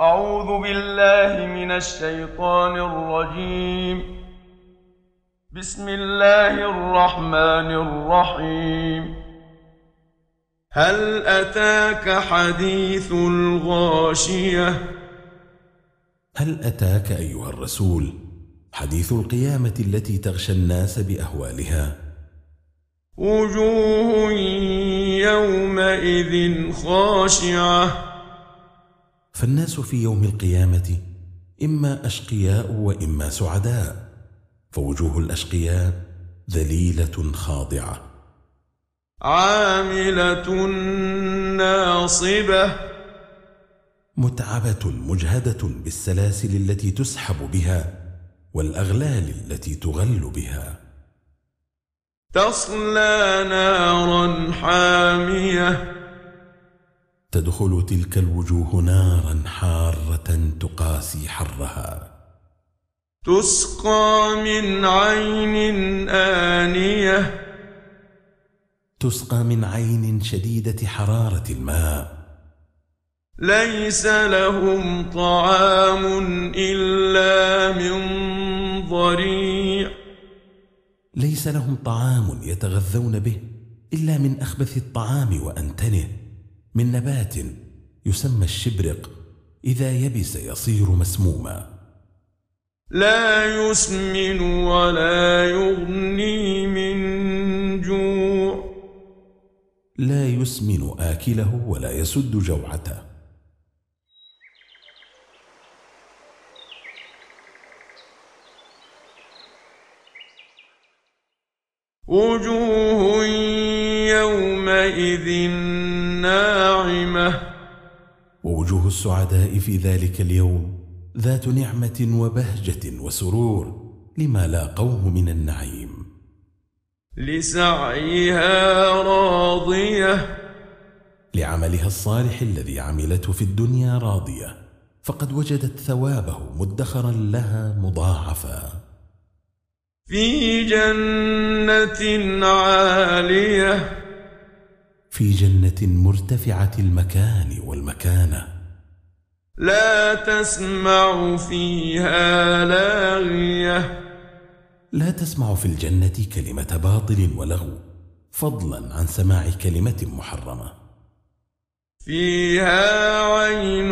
أعوذ بالله من الشيطان الرجيم. بسم الله الرحمن الرحيم. هل أتاك حديث الغاشية؟ هل أتاك أيها الرسول حديث القيامة التي تغشى الناس بأهوالها؟ وجوه يومئذ خاشعة. فالناس في يوم القيامة إما أشقياء وإما سعداء فوجوه الأشقياء ذليلة خاضعة. عاملة ناصبة. متعبة مجهدة بالسلاسل التي تسحب بها والأغلال التي تغل بها. تصلى نارا حامية. تدخل تلك الوجوه نارا حارة تقاسي حرها. تسقى من عين آنية. تسقى من عين شديدة حرارة الماء. ليس لهم طعام إلا من ضريع. ليس لهم طعام يتغذون به إلا من أخبث الطعام وأنتنه. من نبات يسمى الشبرق إذا يبس يصير مسموما. لا يسمن ولا يغني من جوع. لا يسمن آكله ولا يسد جوعته. وجوه يومئذ السعداء في ذلك اليوم. ذات نعمة وبهجة وسرور. لما لاقوه من النعيم. لسعيها راضية. لعملها الصالح الذي عملته في الدنيا راضية. فقد وجدت ثوابه مدخرا لها مضاعفا. في جنة عالية. في جنة مرتفعة المكان والمكانة. لا تسمع فيها لاغية. لا تسمع في الجنة كلمة باطل ولغو فضلا عن سماع كلمة محرمة. فيها عين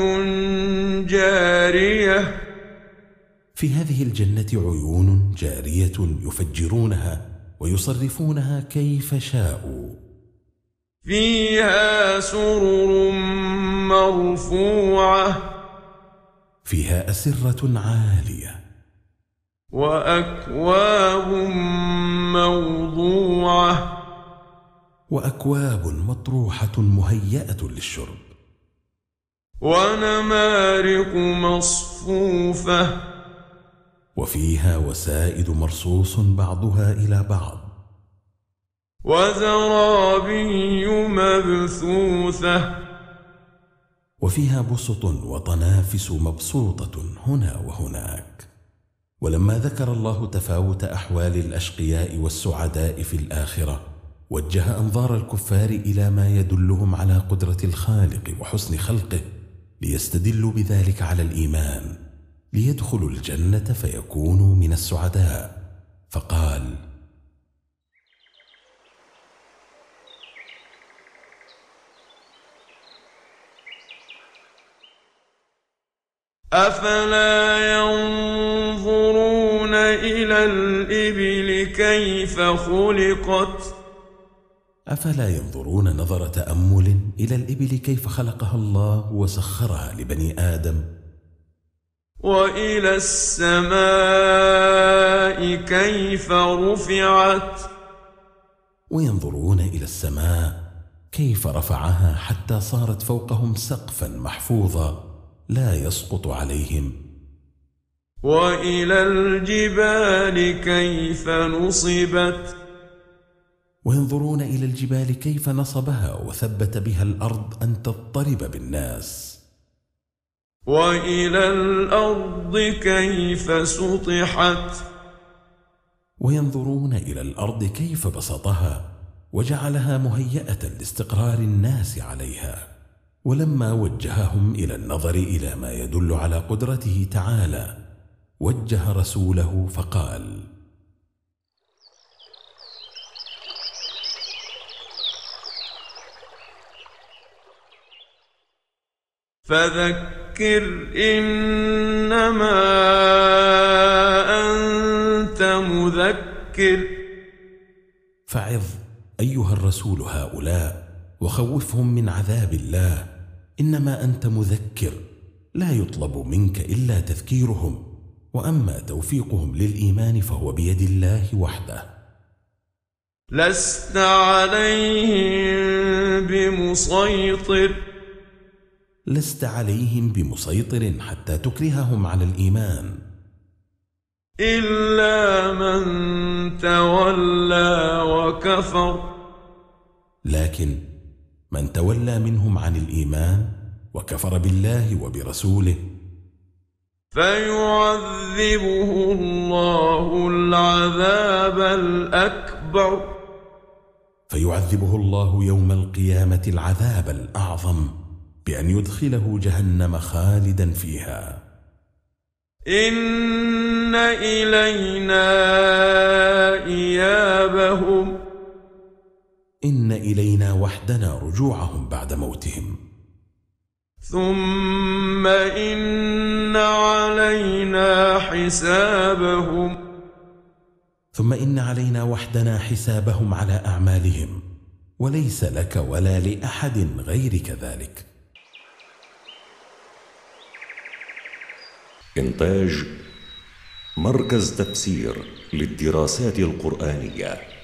جارية. في هذه الجنة عيون جارية يفجرونها ويصرفونها كيف شاءوا. فيها سرر مرفوعة. فيها أسرة عالية. وأكواب موضوعة. وأكواب مطروحة مهيئة للشرب. ونمارق مصفوفة. وفيها وسائد مرصوص بعضها إلى بعض. وزرابي مبثوثة. وفيها بسط وطنافس مبسوطة هنا وهناك. ولما ذكر الله تفاوت أحوال الأشقياء والسعداء في الآخرة وجه أنظار الكفار إلى ما يدلهم على قدرة الخالق وحسن خلقه ليستدلوا بذلك على الإيمان ليدخلوا الجنة فيكونوا من السعداء. فقال أفلا ينظرون إلى الإبل كيف خلقت؟ أفلا ينظرون نظر تأمل إلى الإبل كيف خلقها الله وسخرها لبني آدم؟ وإلى السماء كيف رفعت؟ وينظرون إلى السماء كيف رفعها حتى صارت فوقهم سقفا محفوظا. لا يسقط عليهم. وإلى الجبال كيف نصبت؟ وينظرون إلى الجبال كيف نصبها وثبت بها الأرض أن تضطرب بالناس. وإلى الأرض كيف سطحت؟ وينظرون إلى الأرض كيف بسطها وجعلها مهيئة لاستقرار الناس عليها. ولما وجههم إلى النظر إلى ما يدل على قدرته تعالى وجه رسوله فقال فذكر إنما أنت مذكر. فعظ أيها الرسول هؤلاء وخوفهم من عذاب الله إنما أنت مذكر لا يطلب منك إلا تذكيرهم وأما توفيقهم للإيمان فهو بيد الله وحده. لست عليهم بمسيطر. لست عليهم بمسيطر حتى تكرههم على الإيمان. إلا من تولى وكفر. لكن من تولى منهم عن الإيمان وكفر بالله وبرسوله. فيعذبه الله العذاب الأكبر. فيعذبه الله يوم القيامة العذاب الأعظم بأن يدخله جهنم خالدا فيها. إن إلينا إيابهم. إن إلينا وحدنا رجوعهم بعد موتهم. ثم ان علينا حسابهم ثم ان علينا وحدنا حسابهم على اعمالهم وليس لك ولا لاحد غيرك ذلك إنتاج مركز تفسير للدراسات القرآنية.